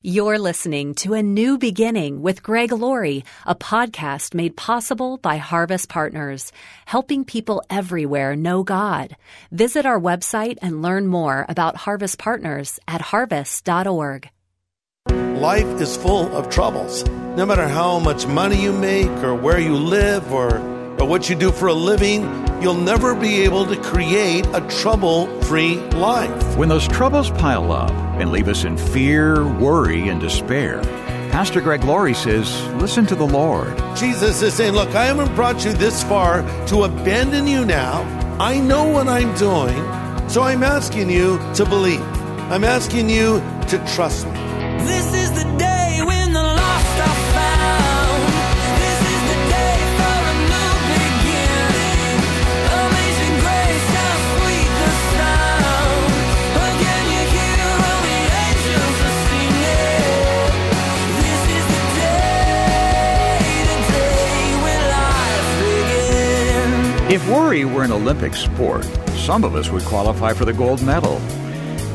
You're listening to A New Beginning with Greg Laurie, a podcast made possible by Harvest Partners, helping people everywhere know God. Visit our website and learn more about Harvest Partners at harvest.org. Life is full of troubles. No matter how much money you make or where you live or, or what you do for a living, you'll never be able to create a trouble free life. When those troubles pile up and leave us in fear, worry, and despair, Pastor Greg Laurie says, Listen to the Lord. Jesus is saying, Look, I haven't brought you this far to abandon you now. I know what I'm doing, so I'm asking you to believe. I'm asking you to trust me. Worry were an Olympic sport, some of us would qualify for the gold medal.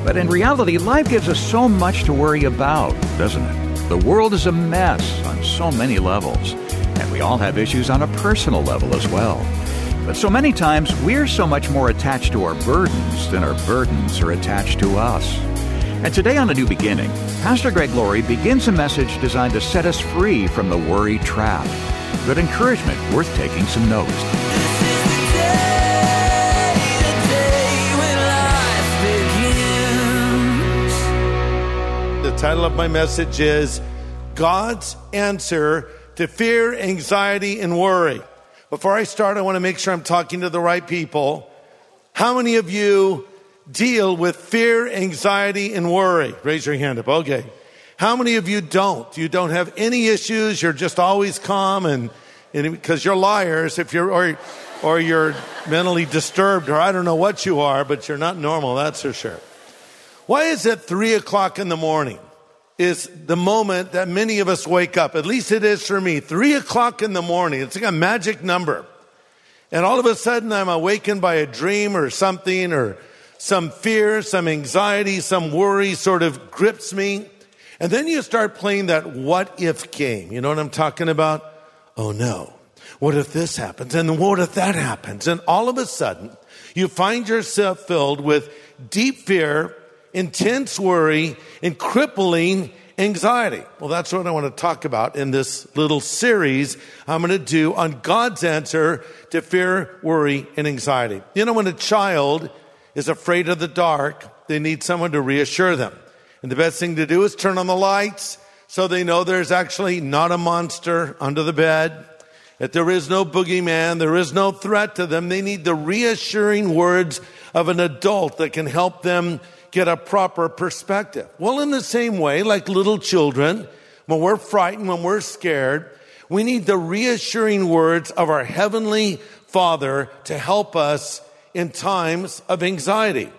But in reality, life gives us so much to worry about, doesn't it? The world is a mess on so many levels, and we all have issues on a personal level as well. But so many times, we're so much more attached to our burdens than our burdens are attached to us. And today on A New Beginning, Pastor Greg Laurie begins a message designed to set us free from the worry trap. Good encouragement worth taking some notes. Title of my message is God's Answer to Fear, Anxiety, and Worry. Before I start, I want to make sure I'm talking to the right people. How many of you deal with fear, anxiety, and worry? Raise your hand up. Okay. How many of you don't? You don't have any issues. You're just always calm and, because you're liars if you're, or, or you're mentally disturbed or I don't know what you are, but you're not normal. That's for sure. Why is it three o'clock in the morning is the moment that many of us wake up? At least it is for me. Three o'clock in the morning. It's like a magic number. And all of a sudden I'm awakened by a dream or something or some fear, some anxiety, some worry sort of grips me. And then you start playing that what if game. You know what I'm talking about? Oh no. What if this happens? And what if that happens? And all of a sudden you find yourself filled with deep fear, intense worry, and crippling anxiety. Well, that's what I want to talk about in this little series I'm going to do on God's answer to fear, worry, and anxiety. You know, when a child is afraid of the dark, they need someone to reassure them. And the best thing to do is turn on the lights so they know there's actually not a monster under the bed, that there is no boogeyman, there is no threat to them. They need the reassuring words of an adult that can help them get a proper perspective. Well, in the same way, like little children, when we're frightened, when we're scared, we need the reassuring words of our Heavenly Father to help us in times of anxiety.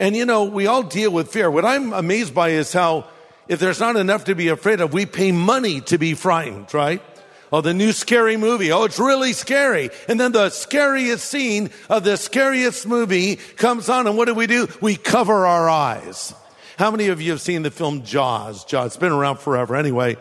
And you know, we all deal with fear. What I'm amazed by is how, if there's not enough to be afraid of, we pay money to be frightened, right? Oh, the new scary movie. Oh, it's really scary. And then the scariest scene of the scariest movie comes on, and what do we do? We cover our eyes. How many of you have seen the film Jaws? Jaws, it's been around forever. Anyway,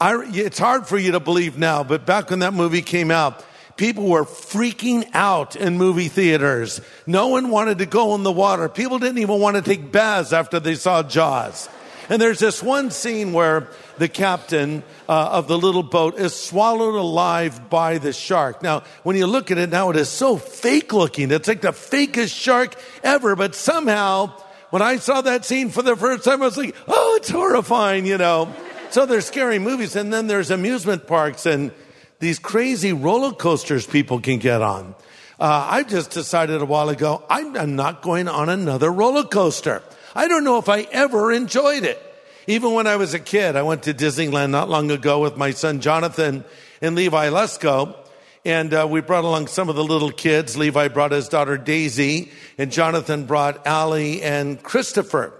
I, it's hard for you to believe now, but back when that movie came out, people were freaking out in movie theaters. No one wanted to go in the water. People didn't even want to take baths after they saw Jaws. And there's this one scene where the captain uh, of the little boat is swallowed alive by the shark. Now, when you look at it now, it is so fake looking. It's like the fakest shark ever. But somehow, when I saw that scene for the first time, I was like, oh, it's horrifying, you know. So there's scary movies, and then there's amusement parks and these crazy roller coasters people can get on. Uh, I just decided a while ago, I'm, I'm not going on another roller coaster. I don't know if I ever enjoyed it. Even when I was a kid, I went to Disneyland not long ago with my son Jonathan and Levi Lusko. And uh, we brought along some of the little kids. Levi brought his daughter Daisy, and Jonathan brought Allie and Christopher.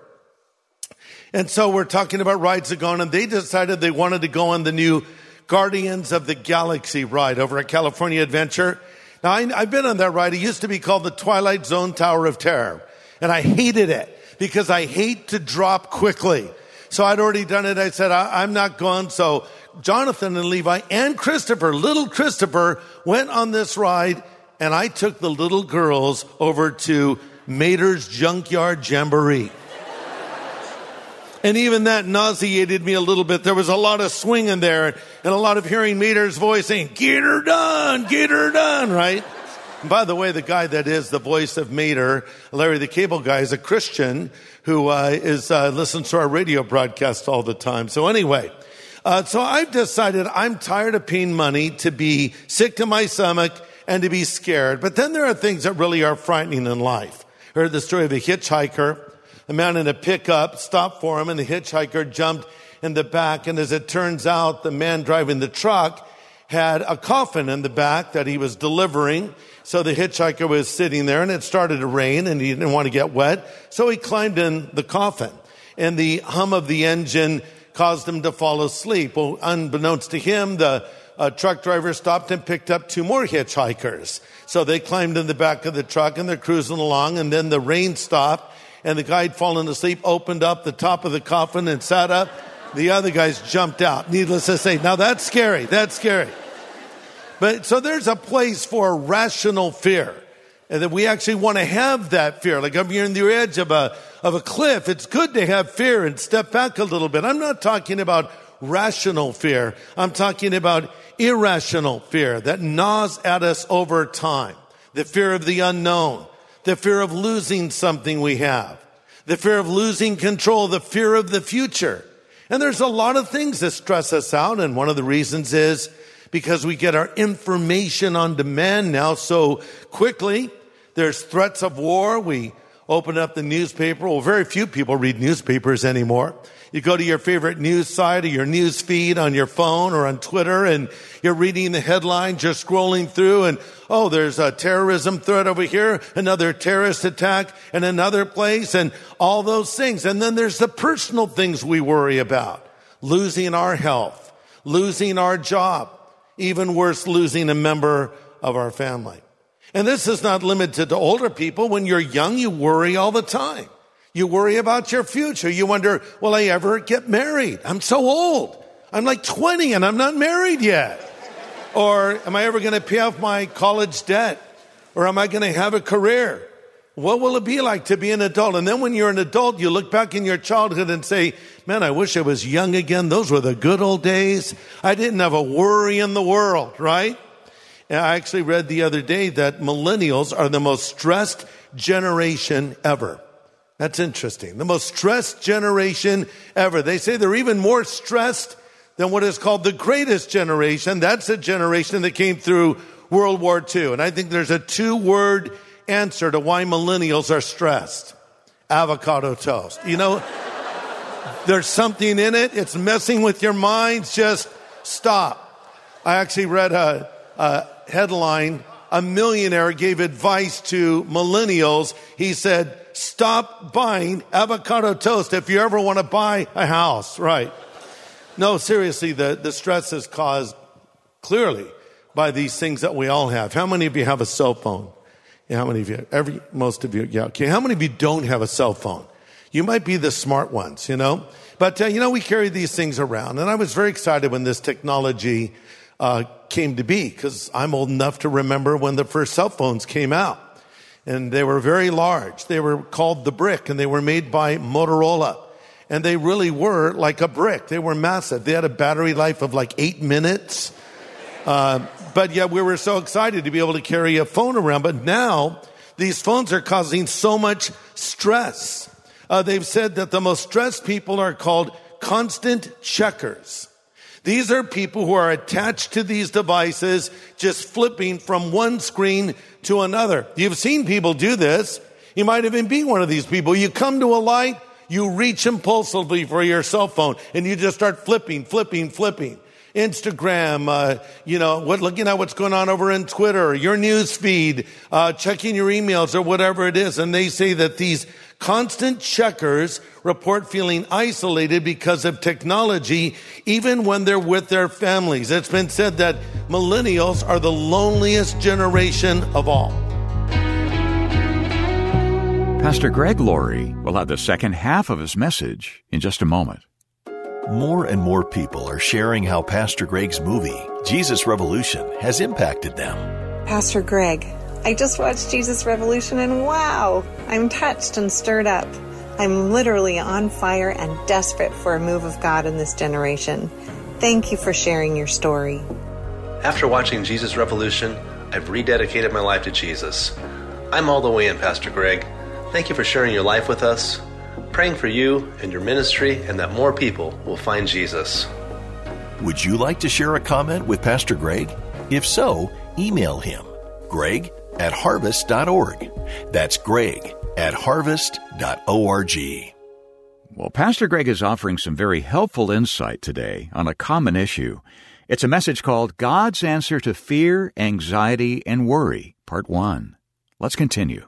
And so we're talking about rides that go on, and they decided they wanted to go on the new Guardians of the Galaxy ride over at California Adventure. Now, I, I've been on that ride. It used to be called the Twilight Zone Tower of Terror, and I hated it because I hate to drop quickly. So I'd already done it. I said, I, am not going. So Jonathan and Levi and Christopher, little Christopher, went on this ride and I took the little girls over to Mater's Junkyard Jamboree. And even that nauseated me a little bit. There was a lot of swing in there and a lot of hearing Mater's voice saying, get her done, get her done, right? And by the way, the guy that is the voice of Mater, Larry the Cable Guy, is a Christian who uh, is uh, listens to our radio broadcast all the time. So anyway, uh, so I've decided I'm tired of paying money to be sick to my stomach and to be scared. But then there are things that really are frightening in life. I heard the story of a hitchhiker a man in a pickup stopped for him and the hitchhiker jumped in the back. And as it turns out, the man driving the truck had a coffin in the back that he was delivering. So the hitchhiker was sitting there and it started to rain and he didn't want to get wet. So he climbed in the coffin and the hum of the engine caused him to fall asleep. Well, unbeknownst to him, the uh, truck driver stopped and picked up two more hitchhikers. So they climbed in the back of the truck and they're cruising along and then the rain stopped and the guy had fallen asleep, opened up the top of the coffin and sat up. The other guys jumped out. Needless to say, now that's scary. That's scary. But so there's a place for rational fear. And that we actually want to have that fear. Like I'm on the edge of a, of a cliff. It's good to have fear and step back a little bit. I'm not talking about rational fear. I'm talking about irrational fear that gnaws at us over time. The fear of the unknown the fear of losing something we have, the fear of losing control, the fear of the future. And there's a lot of things that stress us out. And one of the reasons is because we get our information on demand now so quickly. There's threats of war. We open up the newspaper. Well, very few people read newspapers anymore. You go to your favorite news site or your news feed on your phone or on Twitter and you're reading the headlines, you're scrolling through and, oh, there's a terrorism threat over here, another terrorist attack in another place and all those things. And then there's the personal things we worry about. Losing our health, losing our job, even worse, losing a member of our family. And this is not limited to older people. When you're young, you worry all the time. You worry about your future. You wonder, will I ever get married? I'm so old. I'm like 20 and I'm not married yet. Or am I ever going to pay off my college debt? Or am I going to have a career? What will it be like to be an adult? And then when you're an adult, you look back in your childhood and say, man, I wish I was young again. Those were the good old days. I didn't have a worry in the world, right? And I actually read the other day that millennials are the most stressed generation ever. That's interesting. The most stressed generation ever. They say they're even more stressed than what is called the greatest generation. That's a generation that came through World War II. And I think there's a two word answer to why millennials are stressed. Avocado toast. You know, there's something in it. It's messing with your mind. Just stop. I actually read a, a headline. A millionaire gave advice to millennials. He said, stop buying avocado toast if you ever want to buy a house, right? No, seriously, the, the stress is caused clearly by these things that we all have. How many of you have a cell phone? Yeah, how many of you? Every, most of you, yeah. Okay, how many of you don't have a cell phone? You might be the smart ones, you know? But, uh, you know, we carry these things around. And I was very excited when this technology uh, came to be because I'm old enough to remember when the first cell phones came out and they were very large. They were called the brick and they were made by Motorola. And they really were like a brick. They were massive. They had a battery life of like eight minutes. Uh, but yet we were so excited to be able to carry a phone around. But now these phones are causing so much stress. Uh, they've said that the most stressed people are called constant checkers. These are people who are attached to these devices, just flipping from one screen to another. You've seen people do this. You might even be one of these people. You come to a light, you reach impulsively for your cell phone and you just start flipping, flipping, flipping. Instagram, uh, you know, what, looking at what's going on over in Twitter, your news feed, uh, checking your emails or whatever it is. And they say that these constant checkers report feeling isolated because of technology, even when they're with their families. It's been said that millennials are the loneliest generation of all. Pastor Greg Laurie will have the second half of his message in just a moment. More and more people are sharing how Pastor Greg's movie, Jesus Revolution, has impacted them. Pastor Greg, I just watched Jesus Revolution and wow, I'm touched and stirred up. I'm literally on fire and desperate for a move of God in this generation. Thank you for sharing your story. After watching Jesus Revolution, I've rededicated my life to Jesus. I'm all the way in, Pastor Greg. Thank you for sharing your life with us, praying for you and your ministry, and that more people will find Jesus. Would you like to share a comment with Pastor Greg? If so, email him, greg at harvest.org. That's greg at harvest.org. Well, Pastor Greg is offering some very helpful insight today on a common issue. It's a message called God's Answer to Fear, Anxiety, and Worry, Part 1. Let's continue.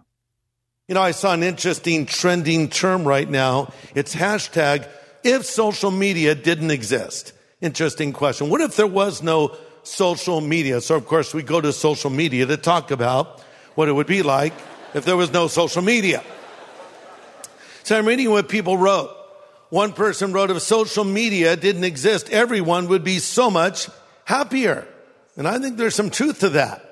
You know, I saw an interesting trending term right now. It's hashtag if social media didn't exist. Interesting question. What if there was no social media? So, of course, we go to social media to talk about what it would be like if there was no social media. So I'm reading what people wrote. One person wrote, if social media didn't exist, everyone would be so much happier. And I think there's some truth to that.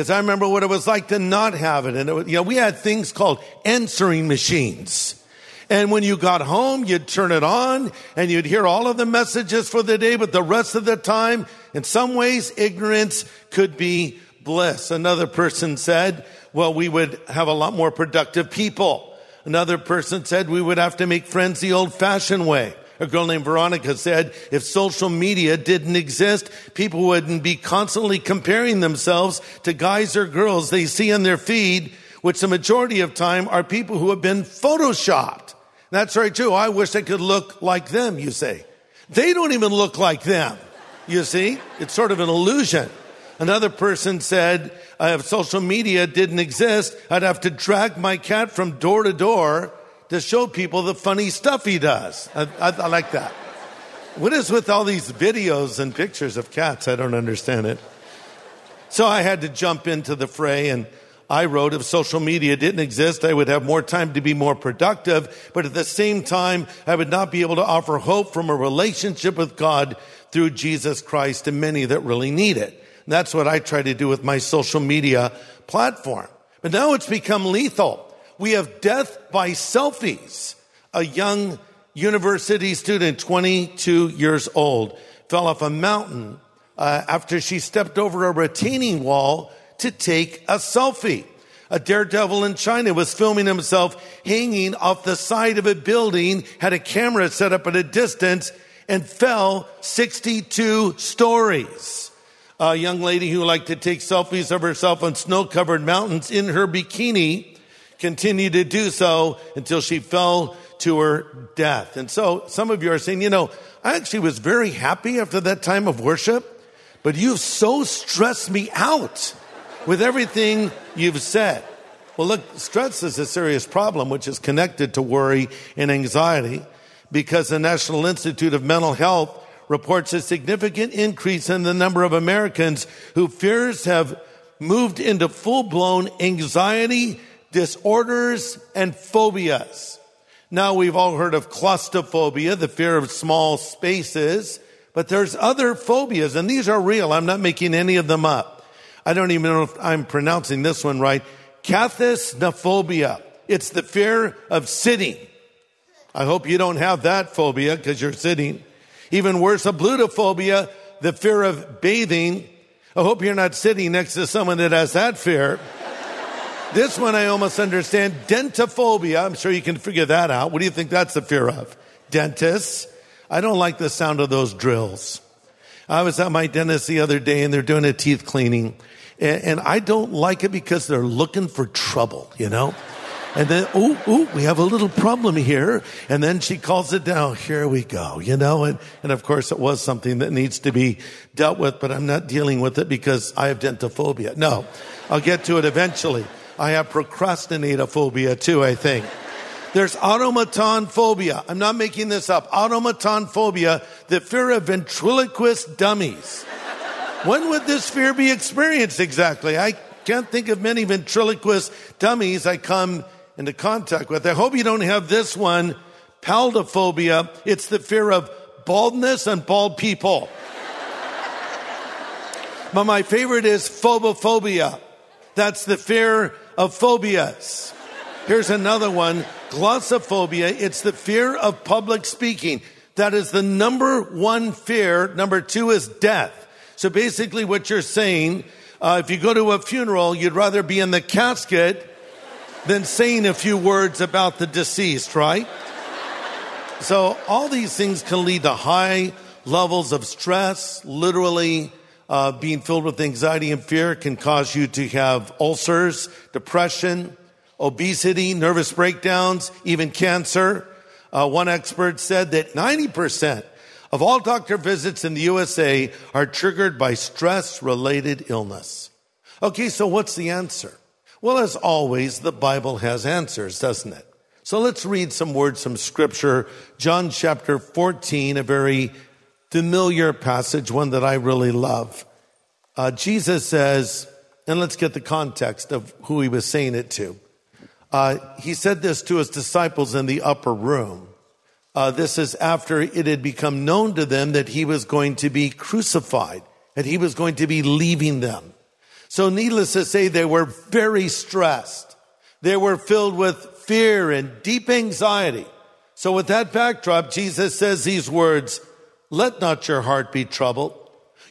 Because I remember what it was like to not have it. And it was, you know, we had things called answering machines. And when you got home, you'd turn it on and you'd hear all of the messages for the day, but the rest of the time, in some ways, ignorance could be bliss. Another person said, well, we would have a lot more productive people. Another person said we would have to make friends the old fashioned way. A girl named Veronica said if social media didn't exist, people wouldn't be constantly comparing themselves to guys or girls they see on their feed, which the majority of time are people who have been photoshopped. That's very true. I wish I could look like them, you say. They don't even look like them. You see? It's sort of an illusion. Another person said, uh, if social media didn't exist, I'd have to drag my cat from door to door to show people the funny stuff he does. I, I, I like that. What is with all these videos and pictures of cats? I don't understand it. So I had to jump into the fray and I wrote if social media didn't exist, I would have more time to be more productive, but at the same time, I would not be able to offer hope from a relationship with God through Jesus Christ to many that really need it. And that's what I try to do with my social media platform. But now it's become lethal. We have death by selfies. A young university student, 22 years old, fell off a mountain uh, after she stepped over a retaining wall to take a selfie. A daredevil in China was filming himself hanging off the side of a building, had a camera set up at a distance, and fell 62 stories. A young lady who liked to take selfies of herself on snow covered mountains in her bikini continued to do so until she fell to her death. And so some of you are saying, you know, I actually was very happy after that time of worship, but you've so stressed me out with everything you've said. Well, look, stress is a serious problem, which is connected to worry and anxiety because the National Institute of Mental Health reports a significant increase in the number of Americans who fears have moved into full blown anxiety, disorders, and phobias. Now we've all heard of claustrophobia, the fear of small spaces, but there's other phobias and these are real. I'm not making any of them up. I don't even know if I'm pronouncing this one right. Cathysnophobia. It's the fear of sitting. I hope you don't have that phobia because you're sitting. Even worse, ablutophobia, the fear of bathing. I hope you're not sitting next to someone that has that fear. This one I almost understand. Dentophobia. I'm sure you can figure that out. What do you think that's the fear of? Dentists. I don't like the sound of those drills. I was at my dentist the other day and they're doing a teeth cleaning. And, and I don't like it because they're looking for trouble, you know? And then, ooh, ooh, we have a little problem here. And then she calls it down. Here we go, you know? And, and of course it was something that needs to be dealt with, but I'm not dealing with it because I have dentophobia. No, I'll get to it eventually. I have procrastinator too, I think. There's automaton phobia. I'm not making this up. Automaton phobia, the fear of ventriloquist dummies. when would this fear be experienced exactly? I can't think of many ventriloquist dummies I come into contact with. I hope you don't have this one, paldophobia. It's the fear of baldness and bald people. but my favorite is phobophobia. That's the fear of phobias. Here's another one, glossophobia. It's the fear of public speaking. That is the number one fear. Number two is death. So basically what you're saying, uh, if you go to a funeral, you'd rather be in the casket than saying a few words about the deceased, right? So all these things can lead to high levels of stress, literally uh, being filled with anxiety and fear can cause you to have ulcers, depression, obesity, nervous breakdowns, even cancer. Uh, one expert said that 90% of all doctor visits in the USA are triggered by stress related illness. Okay, so what's the answer? Well, as always, the Bible has answers, doesn't it? So let's read some words from scripture. John chapter 14, a very familiar passage, one that I really love. Uh, Jesus says, and let's get the context of who he was saying it to. Uh, he said this to his disciples in the upper room. Uh, this is after it had become known to them that he was going to be crucified, that he was going to be leaving them. So needless to say, they were very stressed. They were filled with fear and deep anxiety. So with that backdrop, Jesus says these words, let not your heart be troubled.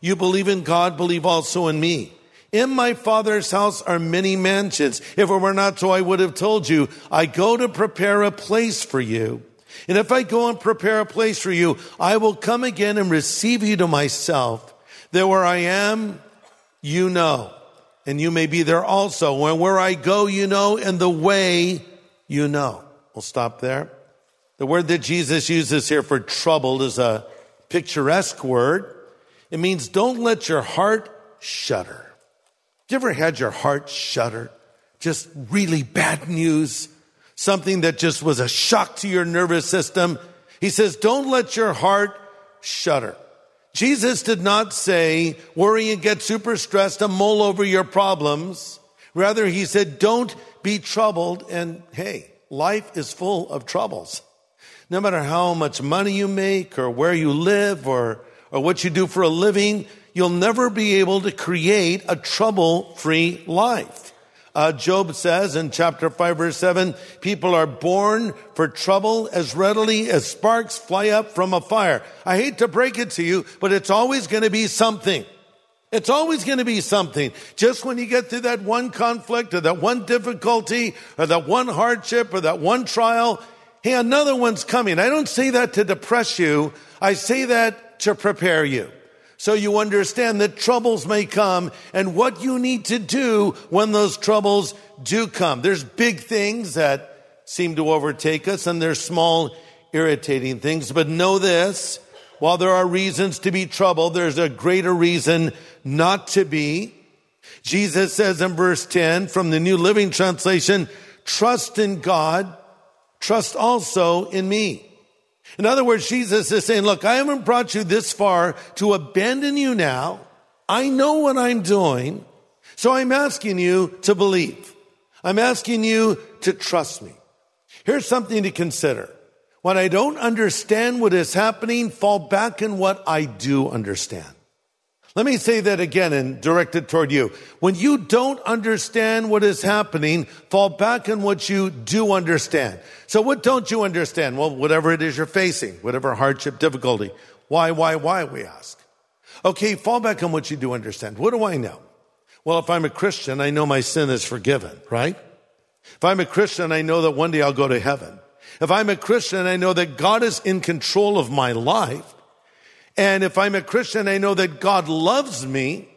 You believe in God, believe also in me. In my father's house are many mansions. If it were not so, I would have told you, I go to prepare a place for you. And if I go and prepare a place for you, I will come again and receive you to myself. That where I am, you know and you may be there also. And where I go, you know, and the way you know. We'll stop there. The word that Jesus uses here for troubled is a picturesque word. It means don't let your heart shudder. You ever had your heart shudder? Just really bad news. Something that just was a shock to your nervous system. He says, don't let your heart shudder. Jesus did not say, worry and get super stressed and mull over your problems. Rather, he said, don't be troubled. And hey, life is full of troubles. No matter how much money you make or where you live or, or what you do for a living, you'll never be able to create a trouble free life. Uh, Job says in chapter 5 verse 7, people are born for trouble as readily as sparks fly up from a fire. I hate to break it to you, but it's always going to be something. It's always going to be something. Just when you get through that one conflict or that one difficulty or that one hardship or that one trial, hey, another one's coming. I don't say that to depress you. I say that to prepare you so you understand that troubles may come and what you need to do when those troubles do come. There's big things that seem to overtake us and there's small irritating things, but know this, while there are reasons to be troubled, there's a greater reason not to be. Jesus says in verse 10 from the New Living Translation, trust in God, trust also in me. In other words, Jesus is saying, look, I haven't brought you this far to abandon you now. I know what I'm doing. So I'm asking you to believe. I'm asking you to trust me. Here's something to consider. When I don't understand what is happening, fall back in what I do understand. Let me say that again and direct it toward you. When you don't understand what is happening, fall back on what you do understand. So what don't you understand? Well, whatever it is you're facing, whatever hardship, difficulty. Why, why, why, we ask. Okay, fall back on what you do understand. What do I know? Well, if I'm a Christian, I know my sin is forgiven, right? If I'm a Christian, I know that one day I'll go to heaven. If I'm a Christian, I know that God is in control of my life. And if I'm a Christian, I know that God loves me.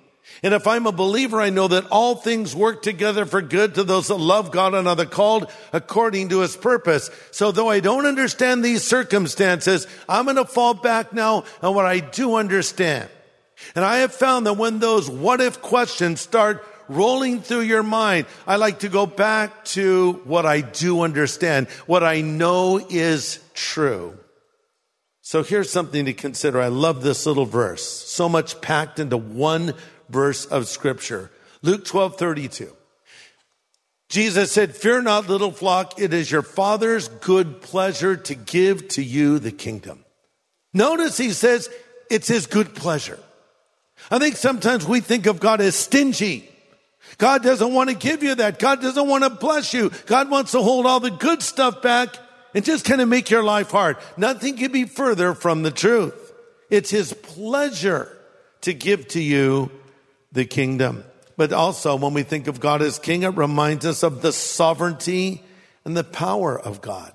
And if I'm a believer, I know that all things work together for good to those that love God and are the called according to his purpose. So though I don't understand these circumstances, I'm going to fall back now on what I do understand. And I have found that when those what if questions start rolling through your mind, I like to go back to what I do understand, what I know is true. So here's something to consider. I love this little verse. So much packed into one verse of scripture. Luke 12, 32. Jesus said, fear not little flock. It is your father's good pleasure to give to you the kingdom. Notice he says it's his good pleasure. I think sometimes we think of God as stingy. God doesn't want to give you that. God doesn't want to bless you. God wants to hold all the good stuff back and just kind of make your life hard. Nothing can be further from the truth. It's his pleasure to give to you the kingdom. But also when we think of God as king, it reminds us of the sovereignty and the power of God.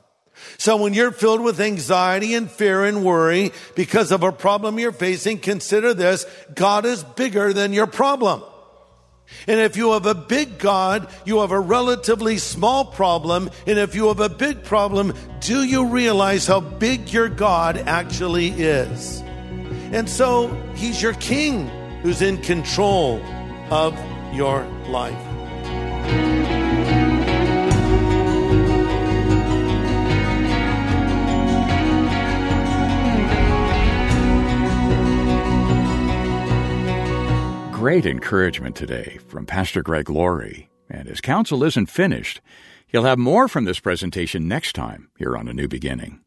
So when you're filled with anxiety and fear and worry because of a problem you're facing, consider this. God is bigger than your problem. And if you have a big God, you have a relatively small problem. And if you have a big problem, do you realize how big your God actually is? And so he's your king who's in control of your life. Great encouragement today from Pastor Greg Laurie. And his counsel isn't finished. He'll have more from this presentation next time here on A New Beginning.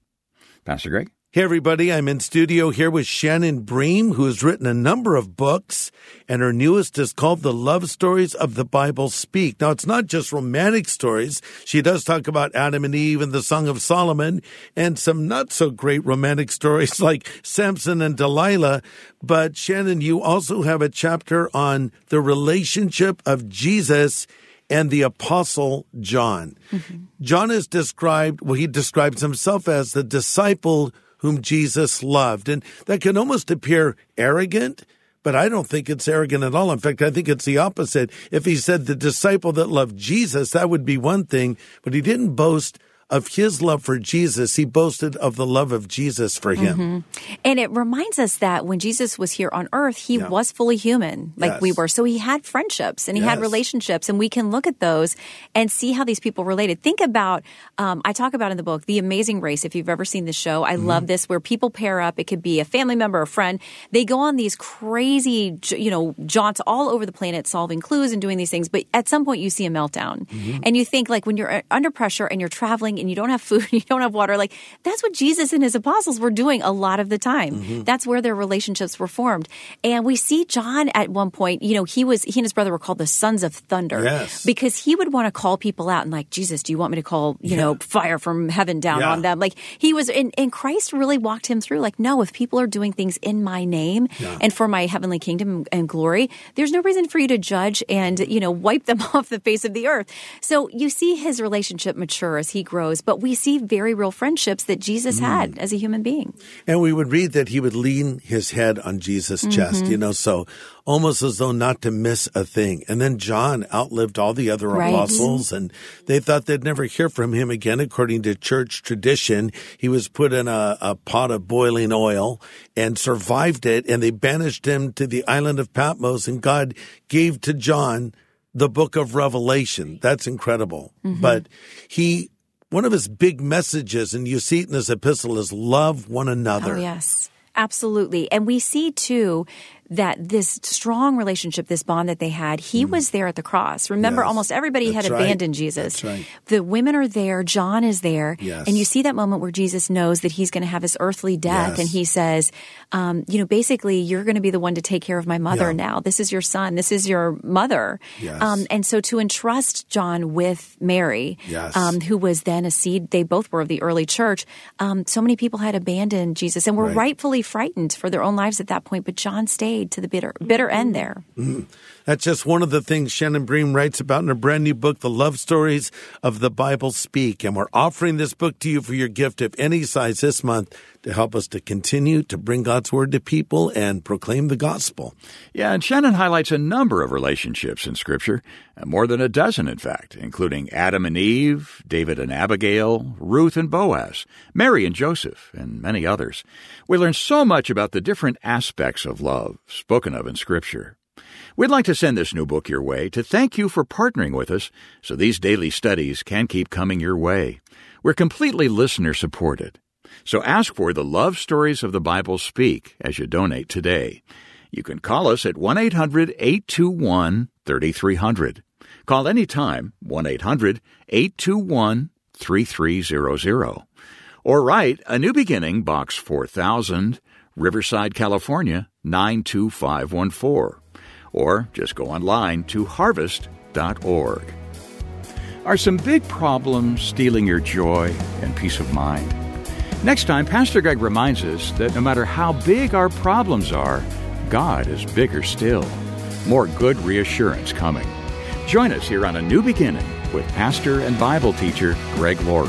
Pastor Greg? Hey, everybody. I'm in studio here with Shannon Bream, who has written a number of books, and her newest is called The Love Stories of the Bible Speak. Now, it's not just romantic stories. She does talk about Adam and Eve and the Song of Solomon and some not so great romantic stories like Samson and Delilah. But Shannon, you also have a chapter on the relationship of Jesus and the apostle John. Mm-hmm. John is described, well, he describes himself as the disciple whom Jesus loved. And that can almost appear arrogant, but I don't think it's arrogant at all. In fact, I think it's the opposite. If he said the disciple that loved Jesus, that would be one thing, but he didn't boast of his love for Jesus. He boasted of the love of Jesus for him. And it reminds us that when Jesus was here on earth, he Yeah. was fully human, like Yes. we were. So he had friendships and he had relationships, and we can look at those and see how these people related. Think about, um, I talk about in the book, The Amazing Race. If you've ever seen the show, I Mm-hmm. love this where people pair up. It could be a family member, a friend. They go on these crazy, you know, jaunts all over the planet solving clues and doing these things. But at some point, you see a meltdown. Mm-hmm. And you think, like, when you're uh, under pressure and you're traveling and you don't have food, and you don't have water, like, that's what Jesus and his apostles were doing a lot of the time. Mm-hmm. That's where their relationships were formed. And we see John at one point, you know, he was, he and his brother were called the sons of thunder Yes. because he would want to call people out and, like, Jesus, do you want me to call, you know, fire from heaven down Yeah. on them? Like, he was, and, and Christ really walked him through, like, no, if people are doing things in my name and for my heavenly kingdom and glory, there's no reason for you to judge and, you know, wipe them off the face of the earth. So you see his relationship mature as he grows, but we see very real friendships that Jesus Mm. had as a human being. And we would read that he would lean his head on Jesus' chest, Mm-hmm. you know, so almost as though not to miss a thing. And then John outlived all the other Right. apostles and they thought they'd never hear from him again. According to church tradition, he was put in a, a pot of boiling oil and survived it. And they banished him to the island of Patmos and God gave to John the book of Revelation. That's incredible. Mm-hmm. But he, one of his big messages, and you see it in his epistle, is love one oh, another. Oh, yes. Absolutely. And we see too that this strong relationship, this bond that they had, he was there at the cross. Remember, Mm. Yes. almost everybody That's had right. abandoned Jesus. Right. The women are there. John is there. Yes. And you see that moment where Jesus knows that he's going to have his earthly death. Yes. And he says, um, you know, basically, you're going to be the one to take care of my mother Yeah. now. This is your son. This is your mother. Um, and so to entrust John with Mary, um, who was then a seed, they both were of the early church. Um, so many people had abandoned Jesus and were Right. rightfully frightened for their own lives at that point. But John stayed to the bitter, bitter end there. Mm-hmm. That's just one of the things Shannon Bream writes about in her brand new book, The Love Stories of the Bible Speak. And we're offering this book to you for your gift of any size this month to help us to continue to bring God's word to people and proclaim the gospel. Yeah, and Shannon highlights a number of relationships in Scripture, uh, more than a dozen, in fact, including Adam and Eve, David and Abigail, Ruth and Boaz, Mary and Joseph, and many others. We learn so much about the different aspects of love spoken of in Scripture. We'd like to send this new book your way to thank you for partnering with us so these daily studies can keep coming your way. We're completely listener supported. So ask for the Love Stories of the Bible Speak as you donate today. You can call us at 1 800 821 3300. Call anytime 1 800 821 3300. Or write A New Beginning, Box 4000, Riverside, California 92514. Or just go online to harvest.org. Are some big problems stealing your joy and peace of mind? Next time, Pastor Greg reminds us that no matter how big our problems are, God is bigger still. More good reassurance coming. Join us here on A New Beginning with pastor and Bible teacher Greg Laurie.